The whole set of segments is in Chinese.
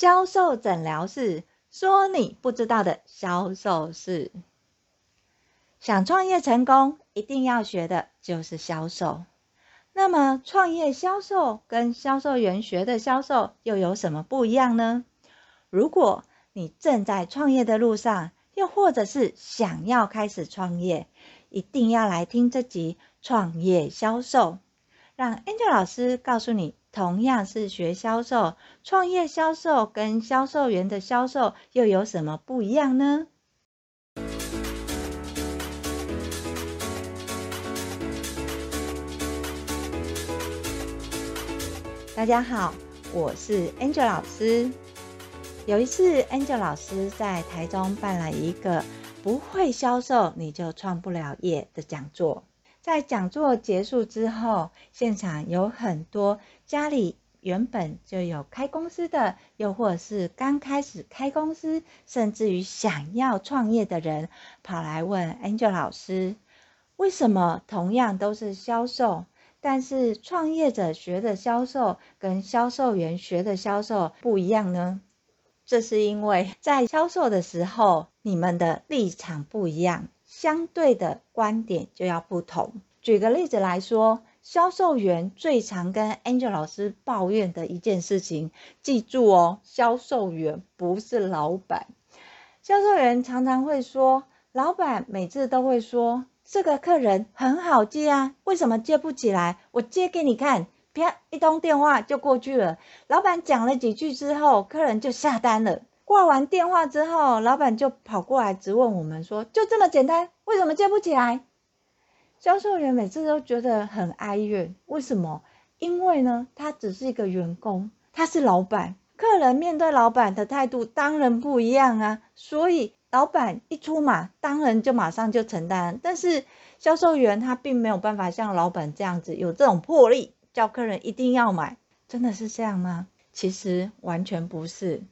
销售诊疗室，说你不知道的销售事。想创业成功，一定要学的就是销售。那么，创业销售跟销售员学的销售又有什么不一样呢？如果你正在创业的路上，又或者是想要开始创业，一定要来听这集创业销售，让 Angel 老师告诉你，同样是学销售，创业销售跟销售员的销售又有什么不一样呢？大家好，我是 Angel 老师。有一次，Angel 老师在台中办了一个“不会销售你就创不了业”的讲座。在讲座结束之后，现场有很多家里原本就有开公司的，又或是刚开始开公司，甚至于想要创业的人，跑来问 Angel 老师：为什么同样都是销售？但是创业者学的销售跟销售员学的销售不一样呢？这是因为在销售的时候，你们的立场不一样，相对的观点就要不同。举个例子来说，销售员最常跟 Angel 老师抱怨的一件事情，记住哦，销售员不是老板。销售员常常会说，老板每次都会说。这个客人很好接啊，为什么接不起来？我接给你看，啪，一通电话就过去了。老板讲了几句之后，客人就下单了。挂完电话之后，老板就跑过来质问我们说：“就这么简单，为什么接不起来？”销售员每次都觉得很哀怨，为什么？因为呢，他只是一个员工，他是老板，客人面对老板的态度当然不一样啊，所以。老板一出马，当然就马上就承担。但是销售员他并没有办法像老板这样子有这种魄力，叫客人一定要买。真的是这样吗？其实完全不是。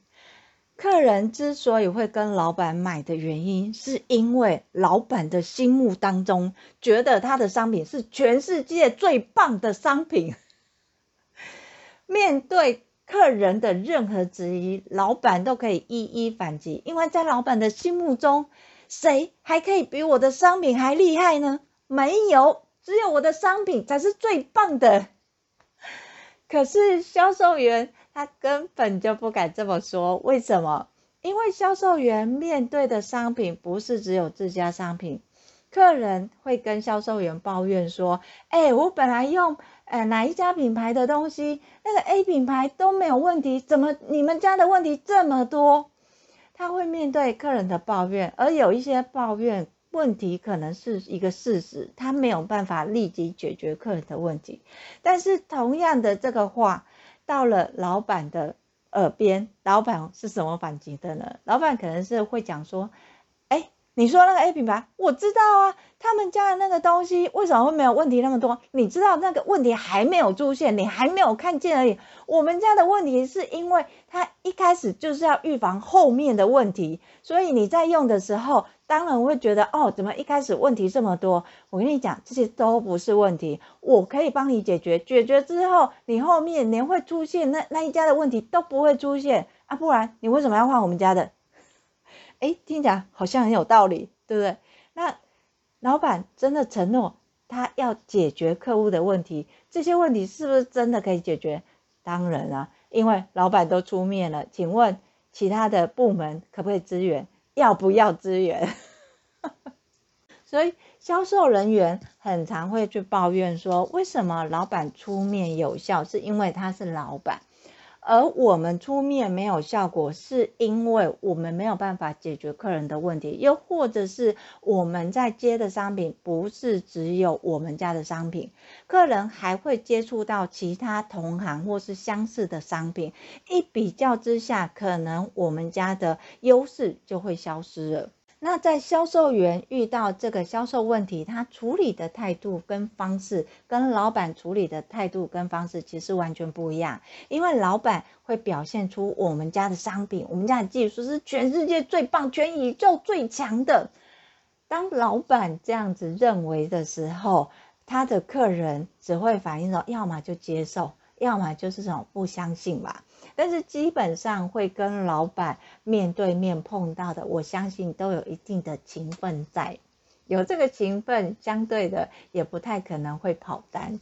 客人之所以会跟老板买的原因，是因为老板的心目当中觉得他的商品是全世界最棒的商品。面对。客人的任何质疑，老板都可以一一反击，因为在老板的心目中，谁还可以比我的商品还厉害呢？没有，只有我的商品才是最棒的。可是销售员他根本就不敢这么说，为什么？因为销售员面对的商品不是只有自家商品，客人会跟销售员抱怨说：“哎，我本来用。”哎，哪一家品牌的东西，那个 A 品牌都没有问题，怎么你们家的问题这么多？他会面对客人的抱怨，而有一些抱怨问题可能是一个事实，他没有办法立即解决客人的问题。但是同样的这个话，到了老板的耳边，老板是什么反击的呢？老板可能是会讲说，哎。你说那个 A 品牌，我知道啊，他们家的那个东西为什么会没有问题那么多？你知道那个问题还没有出现，你还没有看见而已。我们家的问题是因为它一开始就是要预防后面的问题，所以你在用的时候，当然会觉得哦，怎么一开始问题这么多？我跟你讲，这些都不是问题，我可以帮你解决。解决之后，你后面连会出现那那一家的问题都不会出现啊，不然你为什么要换我们家的？哎，听起来好像很有道理，对不对？那老板真的承诺他要解决客户的问题，这些问题是不是真的可以解决？当然啊，因为老板都出面了。请问其他的部门可不可以支援？要不要支援？所以销售人员很常会去抱怨说，为什么老板出面有效？是因为他是老板。而我们出面没有效果，是因为我们没有办法解决客人的问题，又或者是我们在接的商品不是只有我们家的商品，客人还会接触到其他同行或是相似的商品，一比较之下，可能我们家的优势就会消失了。那在销售员遇到这个销售问题，他处理的态度跟方式，跟老板处理的态度跟方式其实完全不一样。因为老板会表现出我们家的商品，我们家的技术是全世界最棒、全宇宙最强的。当老板这样子认为的时候，他的客人只会反映说，要么就接受，要么就是这种不相信吧。但是基本上会跟老板面对面碰到的，我相信都有一定的情分在，有这个情分，相对的也不太可能会跑单。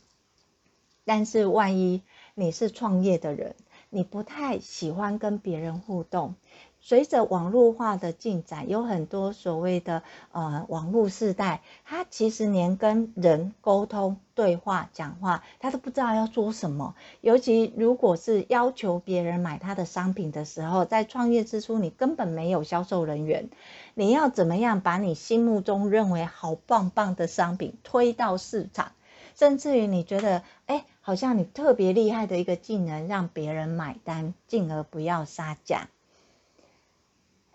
但是万一你是创业的人，你不太喜欢跟别人互动。随着网络化的进展，有很多所谓的呃网络世代，他其实连跟人沟通、对话、讲话，他都不知道要说什么。尤其如果是要求别人买他的商品的时候，在创业之初，你根本没有销售人员，你要怎么样把你心目中认为好棒棒的商品推到市场，甚至于你觉得哎，好像你特别厉害的一个技能，让别人买单，进而不要杀价。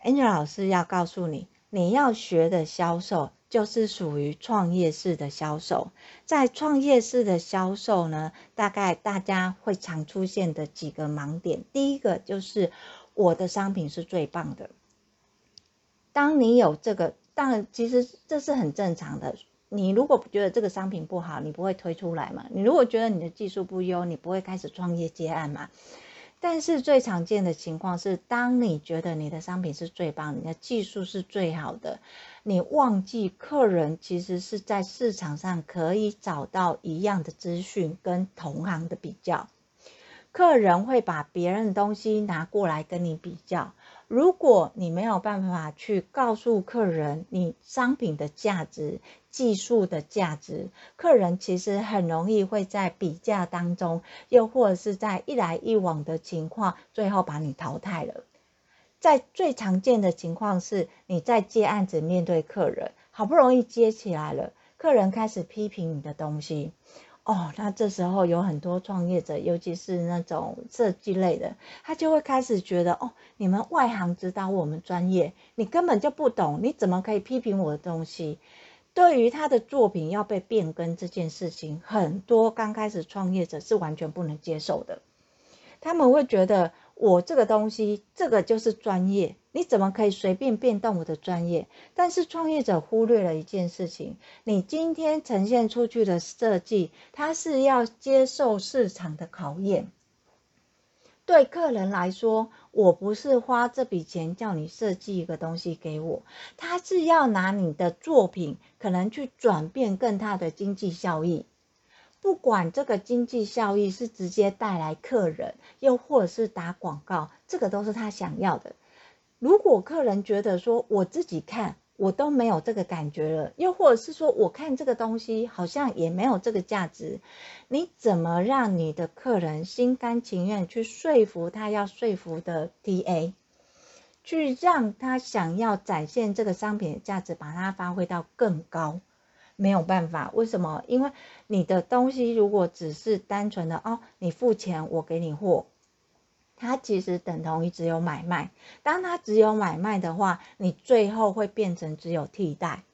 Angel 老师要告诉你，你要学的销售就是属于创业式的销售。在创业式的销售呢，大概大家会常出现的几个盲点，第一个就是我的商品是最棒的。当你有这个，当然其实这是很正常的。你如果觉得这个商品不好，你不会推出来嘛？你如果觉得你的技术不优，你不会开始创业接案嘛？但是最常见的情况是，当你觉得你的商品是最棒，你的技术是最好的，你忘记客人其实是在市场上可以找到一样的资讯跟同行的比较，客人会把别人的东西拿过来跟你比较。如果你没有办法去告诉客人你商品的价值、技术的价值，客人其实很容易会在比价当中，又或者是在一来一往的情况，最后把你淘汰了。在最常见的情况是，你在接案子面对客人，好不容易接起来了，客人开始批评你的东西。哦，那这时候有很多创业者，尤其是那种设计类的，他就会开始觉得，哦，你们外行指导我们专业，你根本就不懂，你怎么可以批评我的东西？对于他的作品要被变更这件事情，很多刚开始创业者是完全不能接受的，他们会觉得。我这个东西，这个就是专业，你怎么可以随便变动我的专业？但是创业者忽略了一件事情，你今天呈现出去的设计，它是要接受市场的考验。对客人来说，我不是花这笔钱叫你设计一个东西给我，他是要拿你的作品，可能去转变更大的经济效益。不管这个经济效益是直接带来客人，又或者是打广告，这个都是他想要的。如果客人觉得说我自己看我都没有这个感觉了，又或者是说我看这个东西好像也没有这个价值，你怎么让你的客人心甘情愿去说服他要说服的 TA，去让他想要展现这个商品的价值，把它发挥到更高？没有办法，为什么？因为你的东西如果只是单纯的哦，你付钱我给你货，它其实等同于只有买卖。当它只有买卖的话，你最后会变成只有替代。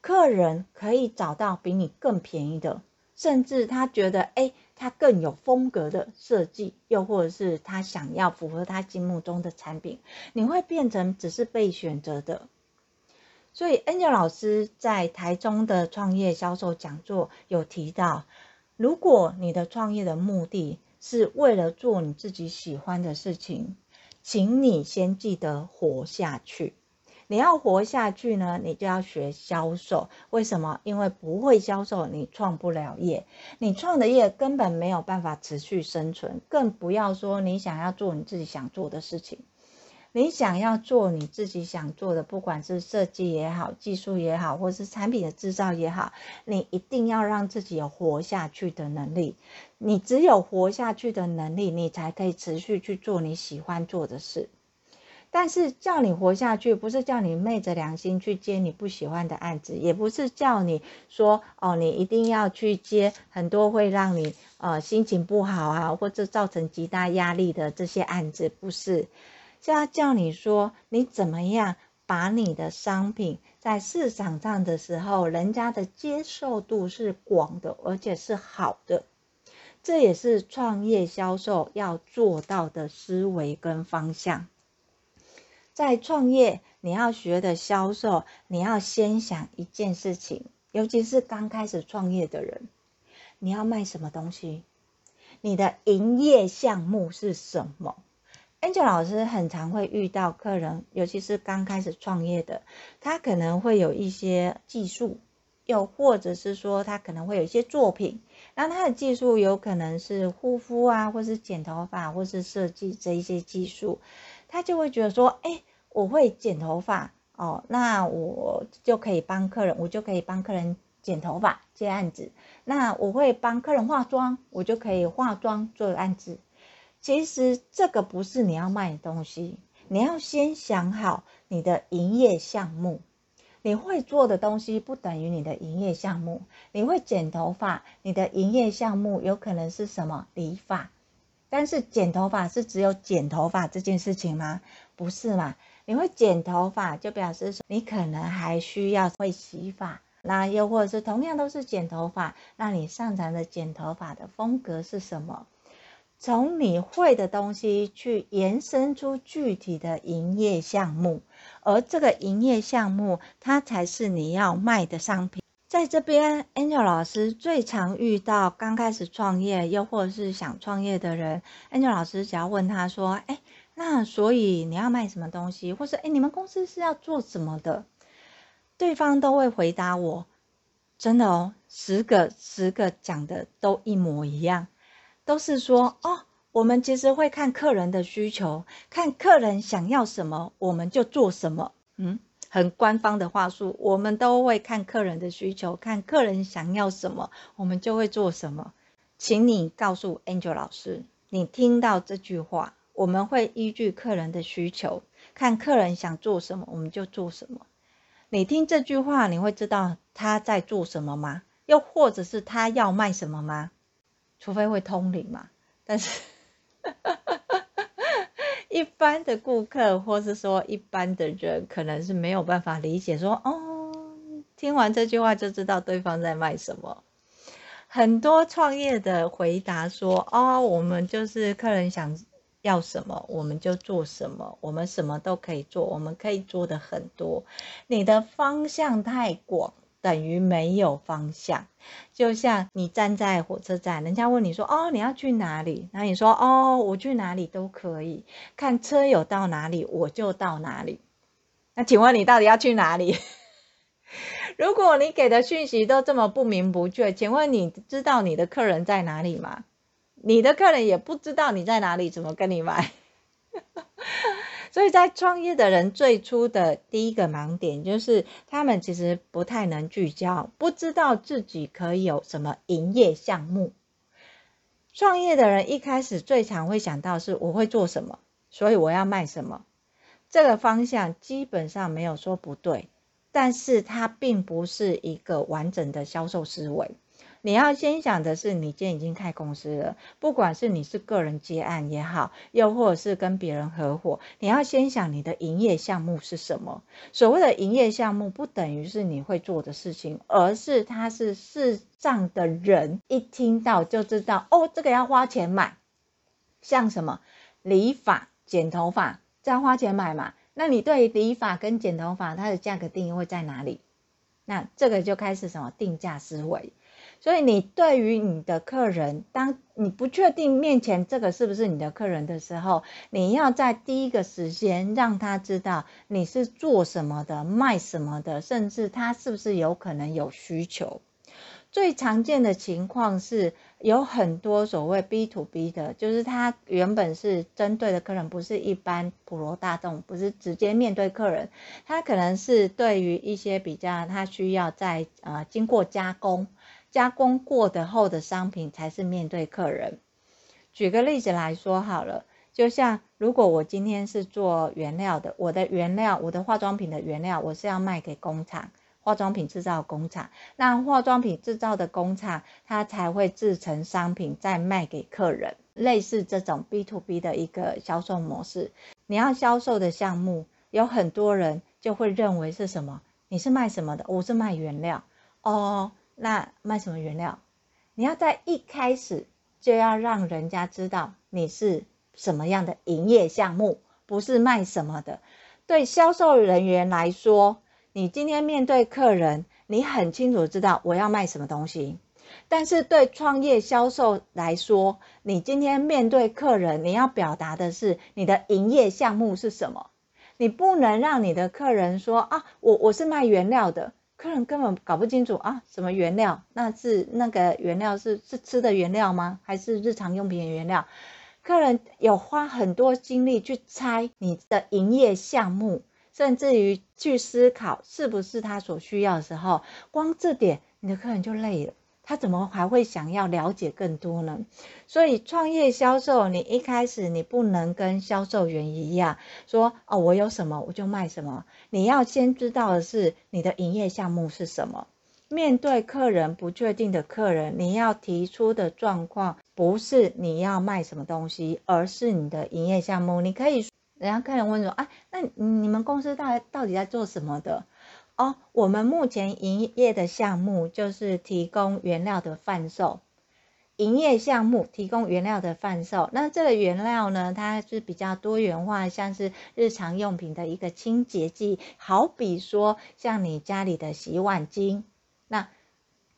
客人可以找到比你更便宜的，甚至他觉得哎，他更有风格的设计，又或者是他想要符合他心目中的产品，你会变成只是被选择的。所以，Angel 老师在台中的创业销售讲座有提到，如果你的创业的目的是为了做你自己喜欢的事情，请你先记得活下去。你要活下去呢，你就要学销售。为什么？因为不会销售，你创不了业。你创的业根本没有办法持续生存，更不要说你想要做你自己想做的事情。你想要做你自己想做的，不管是设计也好，技术也好，或是产品的制造也好，你一定要让自己有活下去的能力。你只有活下去的能力，你才可以持续去做你喜欢做的事。但是叫你活下去，不是叫你昧着良心去接你不喜欢的案子，也不是叫你说哦，你一定要去接很多会让你呃心情不好啊，或者造成极大压力的这些案子，不是。就要叫你说，你怎么样把你的商品在市场上的时候，人家的接受度是广的，而且是好的。这也是创业销售要做到的思维跟方向。在创业，你要学的销售，你要先想一件事情，尤其是刚开始创业的人，你要卖什么东西？你的营业项目是什么？Angel 老师很常会遇到客人，尤其是刚开始创业的，他可能会有一些技术，又或者是说他可能会有一些作品，那他的技术有可能是护肤啊，或是剪头发，或是设计这一些技术，他就会觉得说，哎，我会剪头发哦，那我就可以帮客人，我就可以帮客人剪头发接案子，那我会帮客人化妆，我就可以化妆做案子。其实这个不是你要卖的东西，你要先想好你的营业项目。你会做的东西不等于你的营业项目。你会剪头发，你的营业项目有可能是什么？理发。但是剪头发是只有剪头发这件事情吗？不是嘛？你会剪头发，就表示说你可能还需要会洗发。那又或者是同样都是剪头发，那你擅长的剪头发的风格是什么？从你会的东西去延伸出具体的营业项目，而这个营业项目，它才是你要卖的商品。在这边，Angel 老师最常遇到刚开始创业，又或者是想创业的人，Angel 老师只要问他说：“哎，那所以你要卖什么东西？或是哎，你们公司是要做什么的？”对方都会回答我：“真的哦，十个十个讲的都一模一样。”都是说哦，我们其实会看客人的需求，看客人想要什么，我们就做什么。嗯，很官方的话术，我们都会看客人的需求，看客人想要什么，我们就会做什么。请你告诉 Angel 老师，你听到这句话，我们会依据客人的需求，看客人想做什么，我们就做什么。你听这句话，你会知道他在做什么吗？又或者是他要卖什么吗？除非会通灵嘛，但是 一般的顾客或是说一般的人，可能是没有办法理解说，哦，听完这句话就知道对方在卖什么。很多创业的回答说，哦，我们就是客人想要什么，我们就做什么，我们什么都可以做，我们可以做的很多。你的方向太广。等于没有方向，就像你站在火车站，人家问你说：“哦，你要去哪里？”那你说：“哦，我去哪里都可以，看车有到哪里，我就到哪里。”那请问你到底要去哪里？如果你给的讯息都这么不明不确，请问你知道你的客人在哪里吗？你的客人也不知道你在哪里，怎么跟你买？所以在创业的人最初的第一个盲点，就是他们其实不太能聚焦，不知道自己可以有什么营业项目。创业的人一开始最常会想到是我会做什么，所以我要卖什么。这个方向基本上没有说不对，但是它并不是一个完整的销售思维。你要先想的是，你今天已经开公司了，不管是你是个人接案也好，又或者是跟别人合伙，你要先想你的营业项目是什么。所谓的营业项目，不等于是你会做的事情，而是它是市上的人一听到就知道，哦，这个要花钱买。像什么理发、剪头发，这样花钱买嘛？那你对理发跟剪头发，它的价格定义会在哪里？那这个就开始什么定价思维。所以你对于你的客人，当你不确定面前这个是不是你的客人的时候，你要在第一个时间让他知道你是做什么的、卖什么的，甚至他是不是有可能有需求。最常见的情况是有很多所谓 B to B 的，就是他原本是针对的客人不是一般普罗大众，不是直接面对客人，他可能是对于一些比较他需要在呃经过加工。加工过的后的商品才是面对客人。举个例子来说好了，就像如果我今天是做原料的，我的原料，我的化妆品的原料，我是要卖给工厂，化妆品制造工厂。那化妆品制造的工厂，它才会制成商品再卖给客人。类似这种 B to B 的一个销售模式，你要销售的项目，有很多人就会认为是什么？你是卖什么的？我是卖原料哦。那卖什么原料？你要在一开始就要让人家知道你是什么样的营业项目，不是卖什么的。对销售人员来说，你今天面对客人，你很清楚知道我要卖什么东西。但是对创业销售来说，你今天面对客人，你要表达的是你的营业项目是什么？你不能让你的客人说啊，我我是卖原料的，客人根本搞不清楚啊，什么原料？那是那个原料是是吃的原料吗？还是日常用品的原料？客人有花很多精力去猜你的营业项目，甚至于去思考是不是他所需要的时候，光这点你的客人就累了。他怎么还会想要了解更多呢？所以创业销售，你一开始你不能跟销售员一样说哦，我有什么我就卖什么。你要先知道的是你的营业项目是什么。面对客人不确定的客人，你要提出的状况不是你要卖什么东西，而是你的营业项目。你可以，人家客人问说，哎，那你们公司到底到底在做什么的？哦，我们目前营业的项目就是提供原料的贩售。营业项目提供原料的贩售，那这个原料呢，它是比较多元化，像是日常用品的一个清洁剂，好比说像你家里的洗碗精。那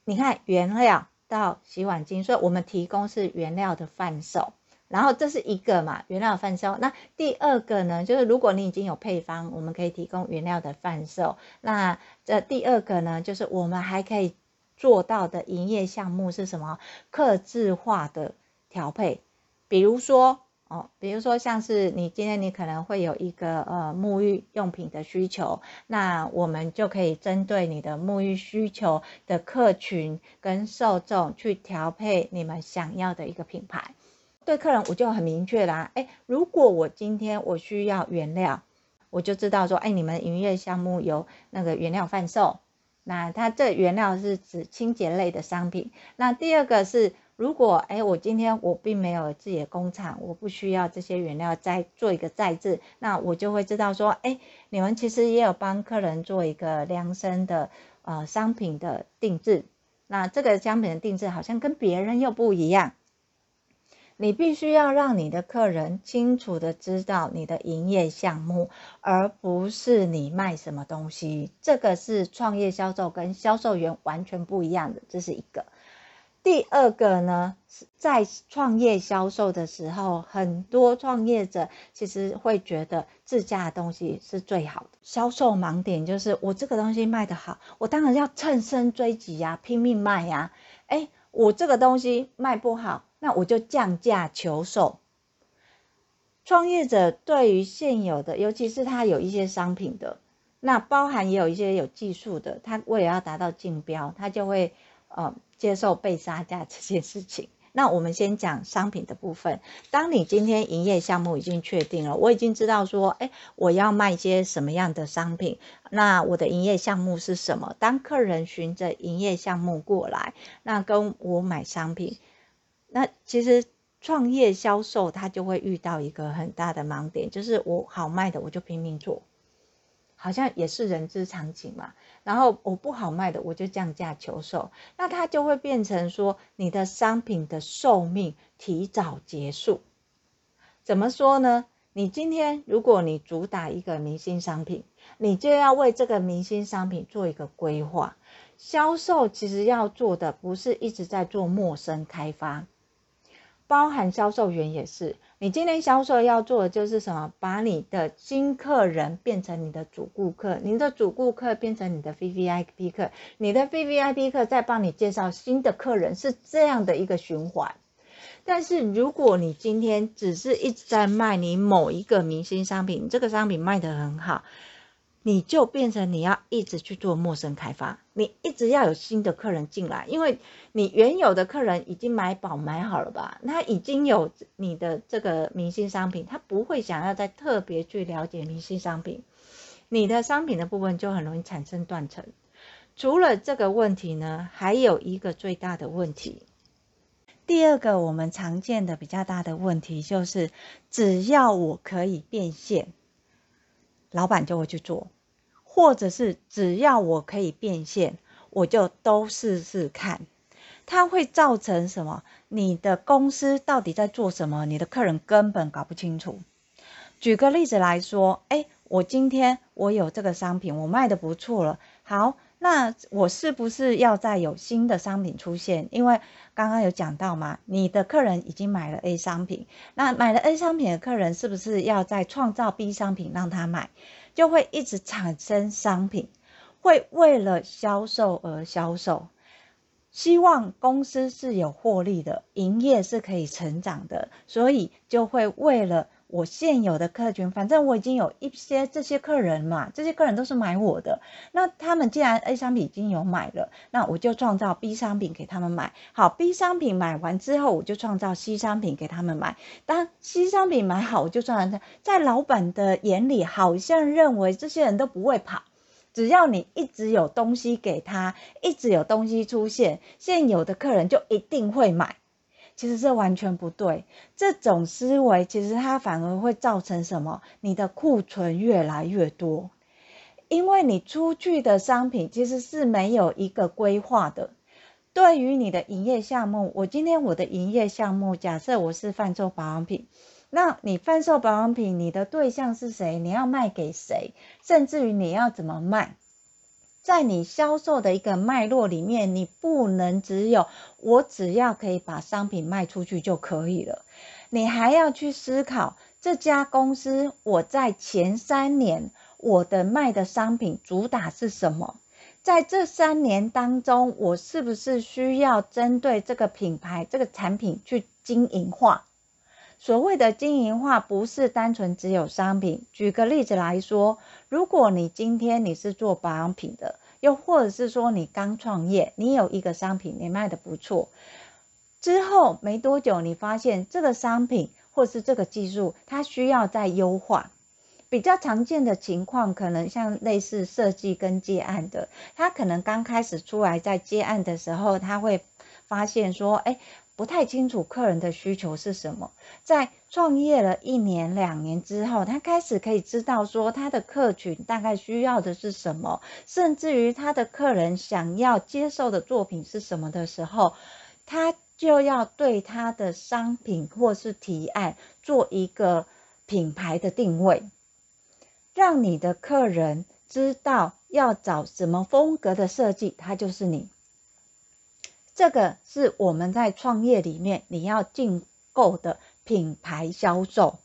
你看原料到洗碗精，所以我们提供是原料的贩售。然后这是一个嘛，原料贩售。那第二个呢，就是如果你已经有配方，我们可以提供原料的贩售。那这第二个呢，就是我们还可以做到的营业项目是什么？客制化的调配，比如说哦，比如说像是你今天你可能会有一个呃沐浴用品的需求，那我们就可以针对你的沐浴需求的客群跟受众去调配你们想要的一个品牌。对客人我就很明确啦，哎，如果我今天我需要原料，我就知道说，哎，你们营业项目有那个原料贩售，那它这原料是指清洁类的商品。那第二个是，如果哎我今天我并没有自己的工厂，我不需要这些原料再做一个再制，那我就会知道说，哎，你们其实也有帮客人做一个量身的呃商品的定制，那这个商品的定制好像跟别人又不一样。你必须要让你的客人清楚的知道你的营业项目，而不是你卖什么东西。这个是创业销售跟销售员完全不一样的，这是一个。第二个呢，在创业销售的时候，很多创业者其实会觉得自家的东西是最好的。销售盲点就是我这个东西卖得好，我当然要乘胜追击呀，拼命卖呀。诶，我这个东西卖不好。那我就降价求售。创业者对于现有的，尤其是他有一些商品的，那包含也有一些有技术的，他为了要达到竞标，他就会呃接受被杀价这件事情。那我们先讲商品的部分。当你今天营业项目已经确定了，我已经知道说，哎，我要卖一些什么样的商品，那我的营业项目是什么？当客人循着营业项目过来，那跟我买商品。那其实创业销售他就会遇到一个很大的盲点，就是我好卖的我就拼命做，好像也是人之常情嘛。然后我不好卖的我就降价求售，那它就会变成说你的商品的寿命提早结束。怎么说呢？你今天如果你主打一个明星商品，你就要为这个明星商品做一个规划。销售其实要做的不是一直在做陌生开发。包含销售员也是，你今天销售要做的就是什么？把你的新客人变成你的主顾客，你的主顾客变成你的 VVIP 客，你的 VVIP 客再帮你介绍新的客人，是这样的一个循环。但是如果你今天只是一直在卖你某一个明星商品，这个商品卖得很好。你就变成你要一直去做陌生开发，你一直要有新的客人进来，因为你原有的客人已经买饱买好了吧，他已经有你的这个明星商品，他不会想要再特别去了解明星商品，你的商品的部分就很容易产生断层。除了这个问题呢，还有一个最大的问题，第二个我们常见的比较大的问题就是，只要我可以变现，老板就会去做。或者是只要我可以变现，我就都试试看。它会造成什么？你的公司到底在做什么？你的客人根本搞不清楚。举个例子来说，哎，我今天我有这个商品，我卖得不错了。好，那我是不是要再有新的商品出现？因为刚刚有讲到嘛，你的客人已经买了 A 商品，那买了 A 商品的客人是不是要再创造 B 商品让他买？就会一直产生商品，会为了销售而销售。希望公司是有获利的，营业是可以成长的，所以就会为了我现有的客群，反正我已经有一些这些客人嘛，这些客人都是买我的，那他们既然 A 商品已经有买了，那我就创造 B 商品给他们买。好，B 商品买完之后，我就创造 C 商品给他们买。当 C 商品买好，我就创造。在老板的眼里，好像认为这些人都不会跑。只要你一直有东西给他，一直有东西出现，现有的客人就一定会买。其实这完全不对，这种思维其实它反而会造成什么？你的库存越来越多，因为你出去的商品其实是没有一个规划的。对于你的营业项目，我今天我的营业项目，假设我是贩售保养品。那你贩售保养品，你的对象是谁？你要卖给谁？甚至于你要怎么卖？在你销售的一个脉络里面，你不能只有我只要可以把商品卖出去就可以了。你还要去思考这家公司，我在前三年我的卖的商品主打是什么？在这三年当中，我是不是需要针对这个品牌、这个产品去经营化？所谓的经营化，不是单纯只有商品。举个例子来说，如果你今天你是做保养品的，又或者是说你刚创业，你有一个商品你卖得不错，之后没多久你发现这个商品或是这个技术，它需要再优化。比较常见的情况，可能像类似设计跟接案的，他可能刚开始出来在接案的时候，他会发现说，哎。不太清楚客人的需求是什么，在创业了一年两年之后，他开始可以知道说他的客群大概需要的是什么，甚至于他的客人想要接受的作品是什么的时候，他就要对他的商品或是提案做一个品牌的定位，让你的客人知道要找什么风格的设计，他就是你。这个是我们在创业里面你要进购的品牌销售，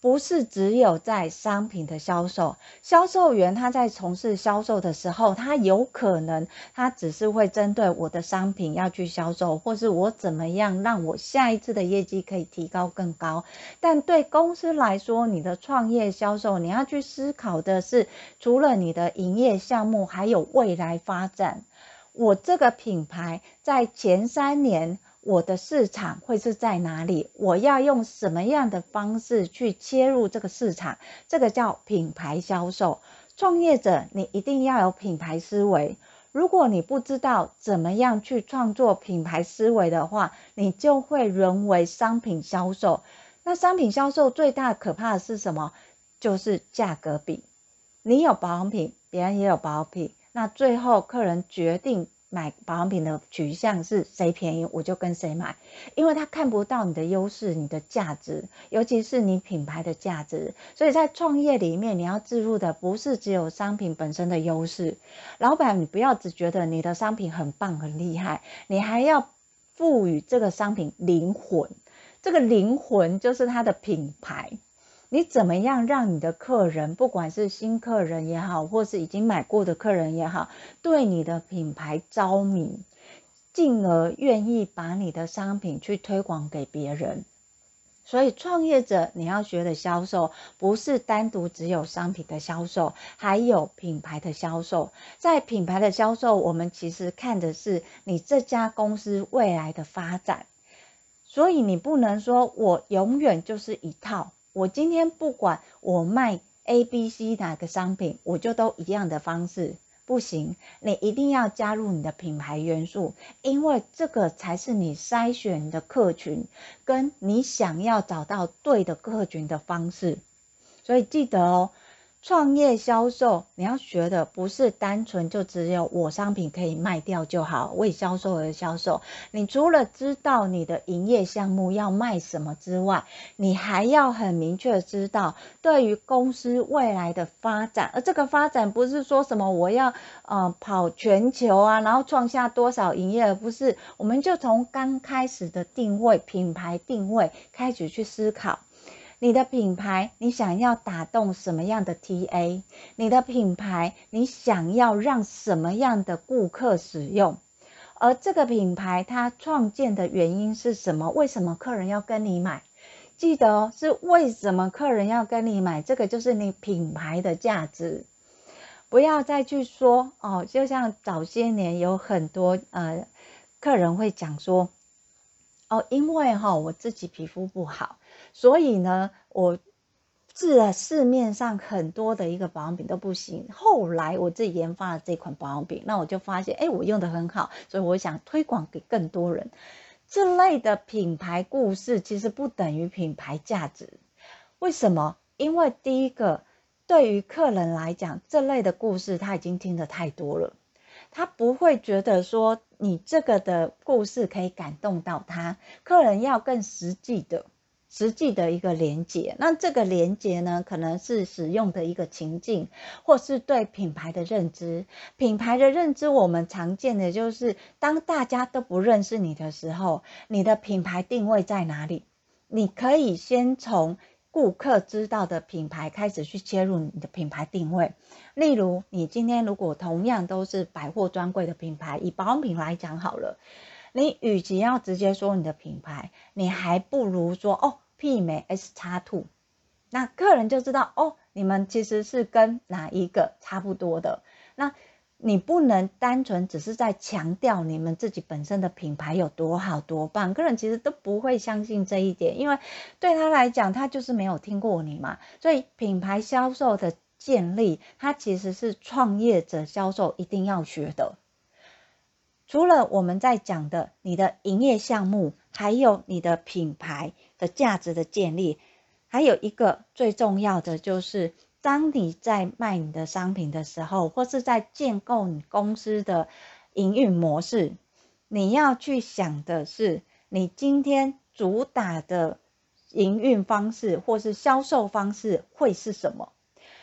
不是只有在商品的销售。销售员他在从事销售的时候，他有可能他只是会针对我的商品要去销售，或是我怎么样让我下一次的业绩可以提高更高。但对公司来说，你的创业销售你要去思考的是，除了你的营业项目，还有未来发展。我这个品牌在前三年，我的市场会是在哪里？我要用什么样的方式去切入这个市场？这个叫品牌销售。创业者，你一定要有品牌思维。如果你不知道怎么样去创作品牌思维的话，你就会沦为商品销售。那商品销售最大可怕的是什么？就是价格比。你有保养品，别人也有保养品。那最后客人决定买保养品的取向是谁便宜，我就跟谁买，因为他看不到你的优势、你的价值，尤其是你品牌的价值。所以在创业里面，你要置入的不是只有商品本身的优势。老板，你不要只觉得你的商品很棒、很厉害，你还要赋予这个商品灵魂。这个灵魂就是它的品牌。你怎么样让你的客人，不管是新客人也好，或是已经买过的客人也好，对你的品牌着迷，进而愿意把你的商品去推广给别人。所以，创业者你要学的销售，不是单独只有商品的销售，还有品牌的销售。在品牌的销售，我们其实看的是你这家公司未来的发展。所以，你不能说我永远就是一套。我今天不管我卖 A、B、C 哪个商品，我就都一样的方式，不行，你一定要加入你的品牌元素，因为这个才是你筛选的客群，跟你想要找到对的客群的方式。所以记得哦，创业销售，你要学的不是单纯就只有我商品可以卖掉就好，为销售而销售。你除了知道你的营业项目要卖什么之外，你还要很明确知道对于公司未来的发展。而这个发展不是说什么我要呃跑全球啊，然后创下多少营业额，不是。我们就从刚开始的定位、品牌定位开始去思考。你的品牌，你想要打动什么样的 TA？你的品牌，你想要让什么样的顾客使用？而这个品牌它创建的原因是什么？为什么客人要跟你买？记得哦，是为什么客人要跟你买？这个就是你品牌的价值。不要再去说哦，就像早些年有很多呃客人会讲说，哦，因为哈、哦、我自己皮肤不好。所以呢，我试了市面上很多的一个保养品都不行。后来我自己研发了这款保养品，那我就发现，哎，我用的很好，所以我想推广给更多人。这类的品牌故事其实不等于品牌价值。为什么？因为第一个，对于客人来讲，这类的故事他已经听得太多了，他不会觉得说你这个的故事可以感动到他。客人要更实际的。实际的一个连接，那这个连接呢，可能是使用的一个情境，或是对品牌的认知。品牌的认知，我们常见的就是，当大家都不认识你的时候，你的品牌定位在哪里？你可以先从顾客知道的品牌开始去切入你的品牌定位。例如，你今天如果同样都是百货专柜的品牌，以保养品来讲好了，你与其要直接说你的品牌，你还不如说哦。媲美 SX2，那客人就知道哦，你们其实是跟哪一个差不多的。那你不能单纯只是在强调你们自己本身的品牌有多好多棒，客人其实都不会相信这一点，因为对他来讲，他就是没有听过你嘛。所以品牌销售的建立，它其实是创业者销售一定要学的。除了我们在讲的你的营业项目，还有你的品牌。价值的建立，还有一个最重要的就是，当你在卖你的商品的时候，或是在建构你公司的营运模式，你要去想的是，你今天主打的营运方式或是销售方式会是什么？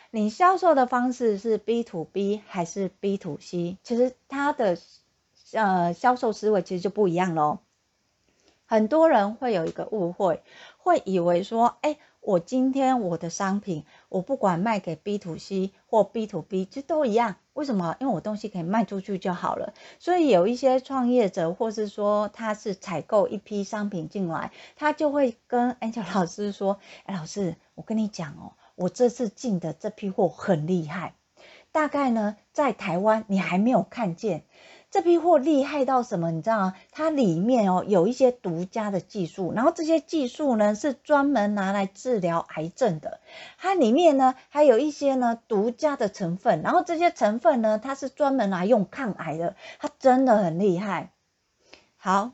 你销售的方式是 B to B 还是 B to C？其实它的呃销售思维其实就不一样喽。很多人会有一个误会，会以为说，哎，我今天我的商品，我不管卖给 B to C 或 B to B，其实都一样。为什么？因为我东西可以卖出去就好了。所以有一些创业者，或是说他是采购一批商品进来，他就会跟 Angel 老师说，哎，老师，我跟你讲哦，我这次进的这批货很厉害，大概呢，在台湾你还没有看见。这批货厉害到什么？你知道吗？它里面哦有一些独家的技术，然后这些技术呢是专门拿来治疗癌症的。它里面呢还有一些呢独家的成分，然后这些成分呢它是专门来用抗癌的。它真的很厉害。好，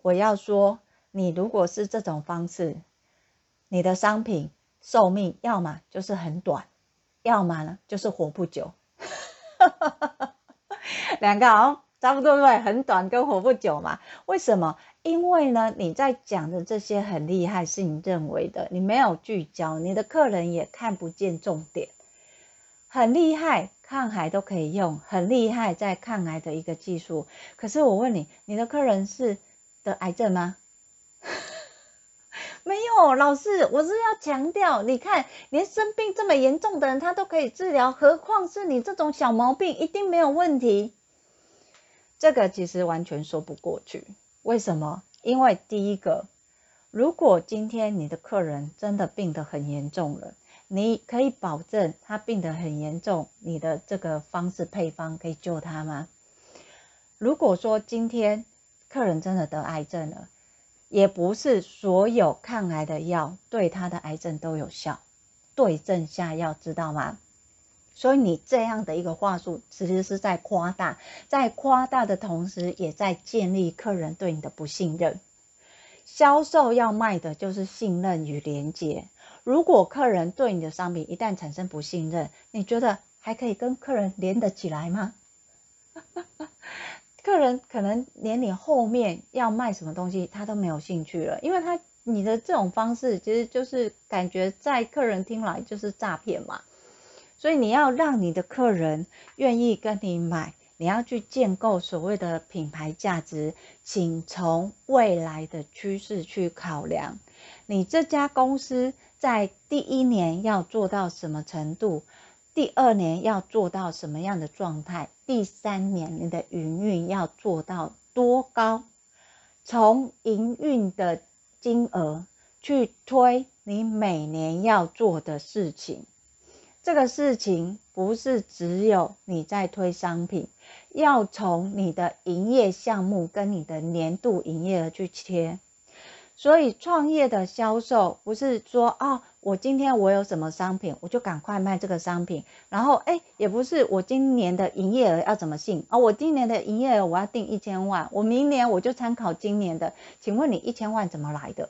我要说，你如果是这种方式，你的商品寿命要么就是很短，要么呢就是活不久。两个哦。差不多对，很短跟活不久嘛。为什么？因为呢，你在讲的这些很厉害，是你认为的，你没有聚焦，你的客人也看不见重点。很厉害，抗癌都可以用，很厉害在抗癌的一个技术。可是我问你，你的客人是得癌症吗？没有，老师，我是要强调，你看，连生病这么严重的人他都可以治疗，何况是你这种小毛病，一定没有问题。这个其实完全说不过去，为什么？因为第一个，如果今天你的客人真的病得很严重了，你可以保证他病得很严重，你的这个方式配方可以救他吗？如果说今天客人真的得癌症了，也不是所有抗癌的药对他的癌症都有效，对症下药，知道吗？所以你这样的一个话术，其实是在夸大，在夸大的同时，也在建立客人对你的不信任。销售要卖的就是信任与连接。如果客人对你的商品一旦产生不信任，你觉得还可以跟客人连得起来吗？客人可能连你后面要卖什么东西他都没有兴趣了，因为他你的这种方式其实就是感觉在客人听来就是诈骗嘛。所以你要让你的客人愿意跟你买，你要去建构所谓的品牌价值，请从未来的趋势去考量，你这家公司在第一年要做到什么程度，第二年要做到什么样的状态，第三年你的营运要做到多高，从营运的金额去推你每年要做的事情。这个事情不是只有你在推商品，要从你的营业项目跟你的年度营业额去切。所以创业的销售不是说哦，我今天我有什么商品，我就赶快卖这个商品。然后哎，也不是我今年的营业额要怎么定啊？我今年的营业额我要定一千万，我明年我就参考今年的。请问你一千万怎么来的？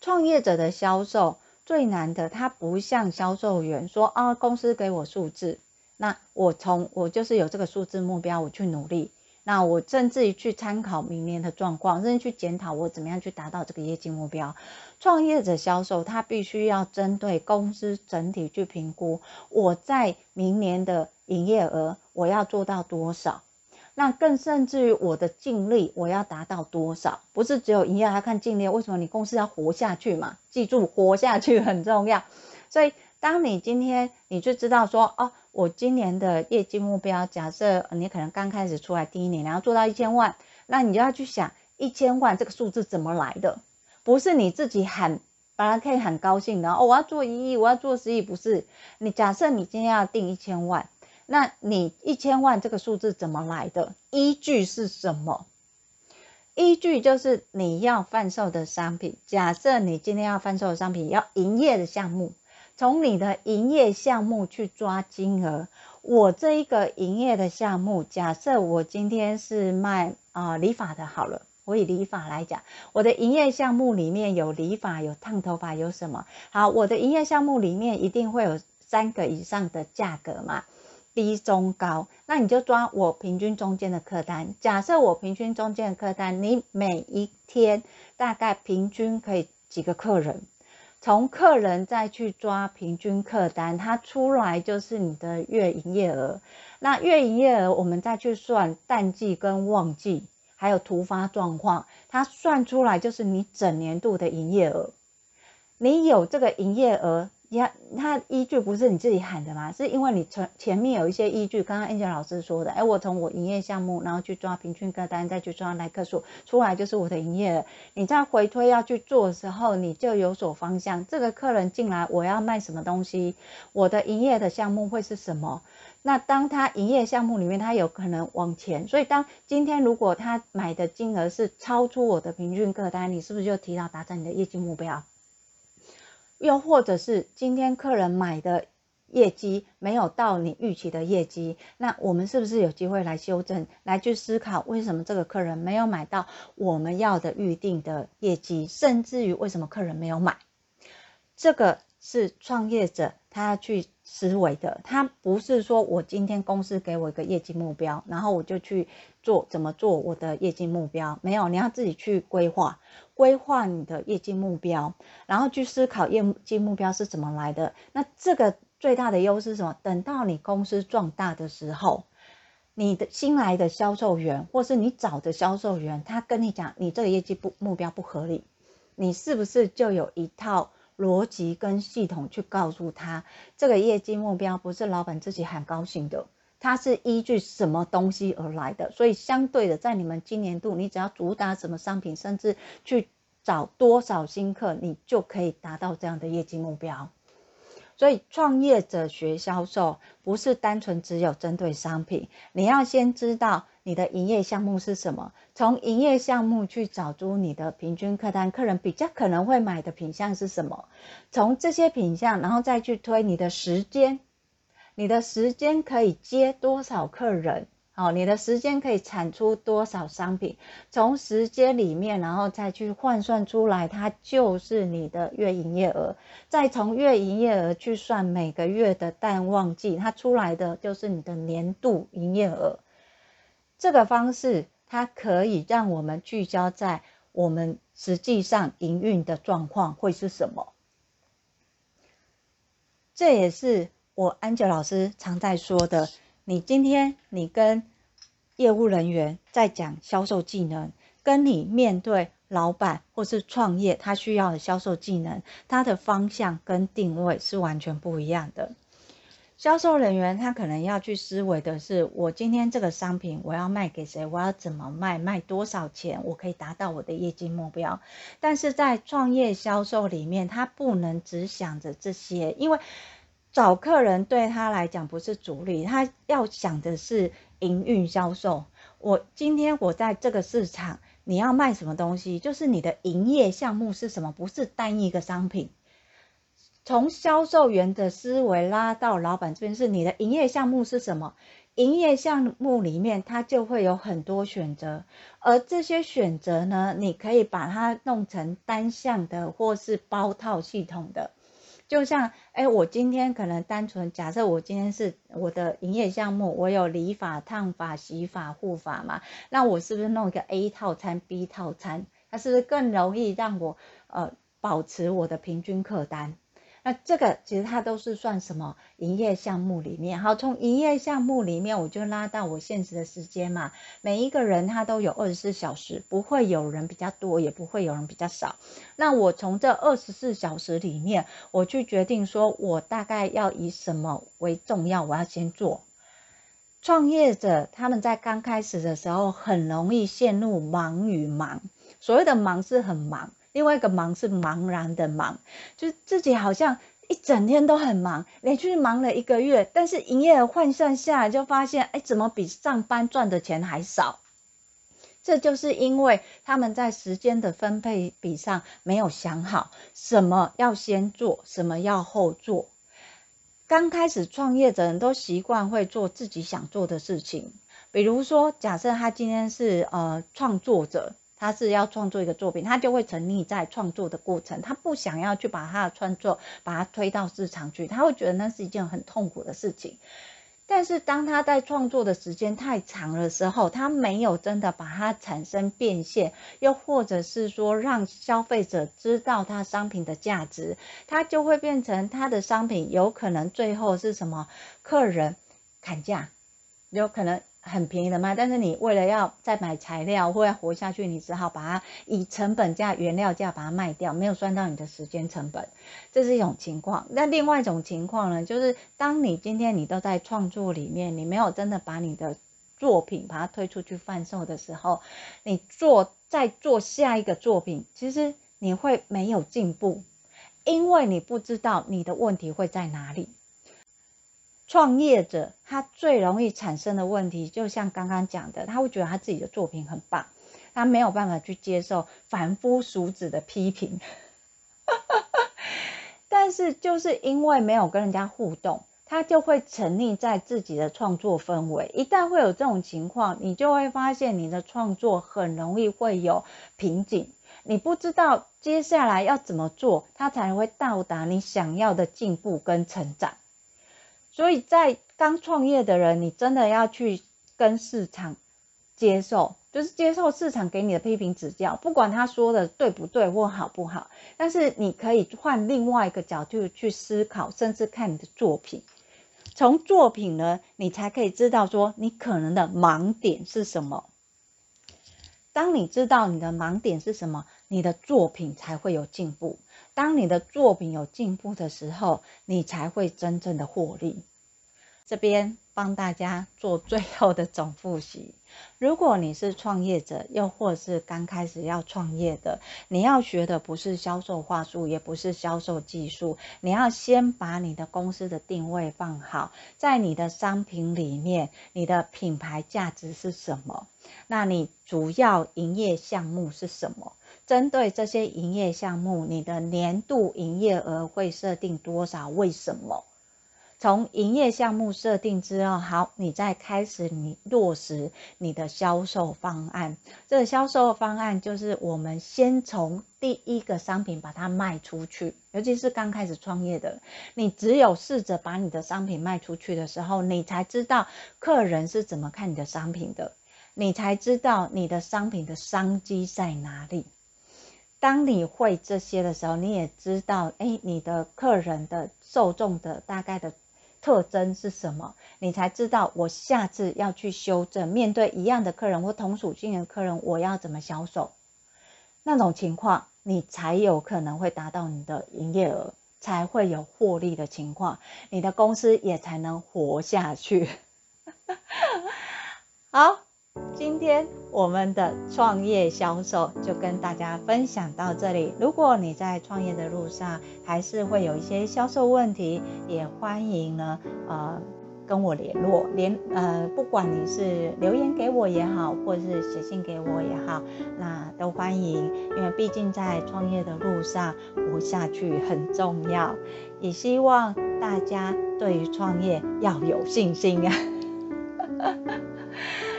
创业者的销售。最难的，他不像销售员说啊，公司给我数字，那我从我就是有这个数字目标，我去努力，那我甚至于去参考明年的状况，甚至去检讨我怎么样去达到这个业绩目标。创业者销售，他必须要针对公司整体去评估，我在明年的营业额我要做到多少。那更甚至于我的净利我要达到多少？不是只有营业要看净利，为什么你公司要活下去嘛？记住，活下去很重要。所以，当你今天你就知道说，哦，我今年的业绩目标，假设你可能刚开始出来第一年，然后做到一千万，那你就要去想一千万这个数字怎么来的？不是你自己喊，本来可以很高兴的哦，我要做一亿，我要做十亿，不是？你假设你今天要定一千万。那你一千万这个数字怎么来的？依据是什么？依据就是你要贩售的商品。假设你今天要贩售的商品要营业的项目，从你的营业项目去抓金额。我这一个营业的项目，假设我今天是卖啊、理发的，好了，我以理发来讲，我的营业项目里面有理发、有烫头发、有什么？好，我的营业项目里面一定会有三个以上的价格嘛。低、中、高，那你就抓我平均中间的客单。假设我平均中间的客单，你每一天大概平均可以几个客人？从客人再去抓平均客单，它出来就是你的月营业额。那月营业额，我们再去算淡季跟旺季，还有突发状况，它算出来就是你整年度的营业额。你有这个营业额。它它依据不是你自己喊的吗？是因为你前前面有一些依据。刚刚 Angel 老师说的，哎，我从我营业项目，然后去抓平均客单，再去抓来客数，出来就是我的营业额。你再回推要去做的时候，你就有所方向。这个客人进来，我要卖什么东西？我的营业的项目会是什么？那当他营业项目里面，他有可能往前。所以当今天如果他买的金额是超出我的平均客单，你是不是就提早达成你的业绩目标？又或者是今天客人买的业绩没有到你预期的业绩，那我们是不是有机会来修正，来去思考为什么这个客人没有买到我们要的预定的业绩，甚至于为什么客人没有买？这个是创业者他去思维的，他不是说我今天公司给我一个业绩目标，然后我就去做怎么做我的业绩目标，没有，你要自己去规划。规划你的业绩目标，然后去思考业绩目标是怎么来的。那这个最大的优势是什么？等到你公司壮大的时候，你的新来的销售员，或是你找的销售员，他跟你讲你这个业绩不目标不合理，你是不是就有一套逻辑跟系统去告诉他，这个业绩目标不是老板自己很高兴的？它是依据什么东西而来的？所以相对的，在你们今年度，你只要主打什么商品，甚至去找多少新客，你就可以达到这样的业绩目标。所以创业者学销售，不是单纯只有针对商品，你要先知道你的营业项目是什么，从营业项目去找出你的平均客单，客人比较可能会买的品项是什么，从这些品项，然后再去推你的时间。你的时间可以接多少客人？好，你的时间可以产出多少商品？从时间里面，然后再去换算出来，它就是你的月营业额。再从月营业额去算每个月的淡旺季，它出来的就是你的年度营业额。这个方式，它可以让我们聚焦在我们实际上营运的状况会是什么。这也是我 Angel 老师常在说的。你今天你跟业务人员在讲销售技能，跟你面对老板或是创业，他需要的销售技能，他的方向跟定位是完全不一样的。销售人员他可能要去思维的是，我今天这个商品我要卖给谁，我要怎么卖，卖多少钱，我可以达到我的业绩目标。但是在创业销售里面，他不能只想着这些，因为。找客人对他来讲不是主力，他要想的是营运销售。我今天我在这个市场，你要卖什么东西？就是你的营业项目是什么？不是单一个商品。从销售员的思维拉到老板这边，是你的营业项目是什么？营业项目里面，它就会有很多选择，而这些选择呢，你可以把它弄成单向的，或是包套系统的。就像，哎，我今天可能单纯假设，我今天是我的营业项目，我有理发、烫发、洗发、护发嘛，那我是不是弄一个 A 套餐、B 套餐，它是不是更容易让我呃保持我的平均客单？那这个其实它都是算什么营业项目里面？好，从营业项目里面，我就拉到我现实的时间嘛。每一个人他都有二十四小时，不会有人比较多，也不会有人比较少。那我从这二十四小时里面，我去决定说，我大概要以什么为重要，我要先做。创业者他们在刚开始的时候，很容易陷入忙与忙。所谓的忙是很忙。另外一个忙是茫然的忙，就是自己好像一整天都很忙，连续忙了一个月，但是营业额换算下来就发现，哎，怎么比上班赚的钱还少？这就是因为他们在时间的分配比上没有想好，什么要先做，什么要后做。刚开始创业的人都习惯会做自己想做的事情，比如说，假设他今天是呃创作者。他是要创作一个作品，他就会沉溺在创作的过程，他不想要去把他的创作把它推到市场去，他会觉得那是一件很痛苦的事情。但是当他在创作的时间太长的时候，他没有真的把它产生变现，又或者是说让消费者知道他商品的价值，他就会变成他的商品有可能最后是什么？客人砍价，有可能。很便宜的卖，但是你为了要再买材料或要活下去，你只好把它以成本价、原料价把它卖掉，没有算到你的时间成本，这是一种情况。那另外一种情况呢，就是当你今天你都在创作里面，你没有真的把你的作品把它推出去贩售的时候，你做再做下一个作品，其实你会没有进步，因为你不知道你的问题会在哪里。创业者他最容易产生的问题，就像刚刚讲的，他会觉得他自己的作品很棒，他没有办法去接受凡夫俗子的批评。但是就是因为没有跟人家互动，他就会沉溺在自己的创作氛围。一旦会有这种情况，你就会发现你的创作很容易会有瓶颈，你不知道接下来要怎么做，他才会到达你想要的进步跟成长。所以在刚创业的人，你真的要去跟市场接受，就是接受市场给你的批评指教，不管他说的对不对或好不好，但是你可以换另外一个角度去思考，甚至看你的作品。从作品呢，你才可以知道说你可能的盲点是什么。当你知道你的盲点是什么，你的作品才会有进步。当你的作品有进步的时候，你才会真正的获利。这边帮大家做最后的总复习。如果你是创业者，又或是刚开始要创业的，你要学的不是销售话术，也不是销售技术，你要先把你的公司的定位放好，在你的商品里面，你的品牌价值是什么？那你主要营业项目是什么？针对这些营业项目，你的年度营业额会设定多少？为什么？从营业项目设定之后，好，你再开始你落实你的销售方案。这个销售方案就是我们先从第一个商品把它卖出去，尤其是刚开始创业的，你只有试着把你的商品卖出去的时候，你才知道客人是怎么看你的商品的，你才知道你的商品的商机在哪里。当你会这些的时候，你也知道，哎，你的客人的受众的大概的特征是什么，你才知道我下次要去修正，面对一样的客人或同属性的客人，我要怎么销售。那种情况，你才有可能会达到你的营业额，才会有获利的情况，你的公司也才能活下去。好。今天我们的创业销售就跟大家分享到这里。如果你在创业的路上还是会有一些销售问题，也欢迎呢，呃，跟我联络，联呃，不管你是留言给我也好，或者是写信给我也好，那都欢迎。因为毕竟在创业的路上活下去很重要，也希望大家对于创业要有信心啊。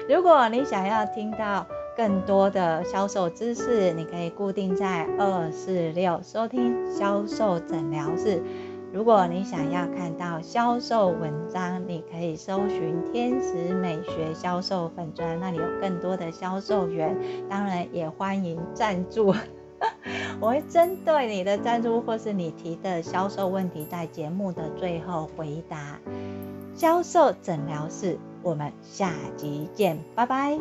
如果你想要听到更多的销售知识，你可以固定在二四六收听销售诊疗室。如果你想要看到销售文章，你可以搜寻天使美学销售粉专，那里有更多的销售员。当然也欢迎赞助，我会针对你的赞助或是你提的销售问题，在节目的最后回答。销售诊疗室。我们下集见，拜拜。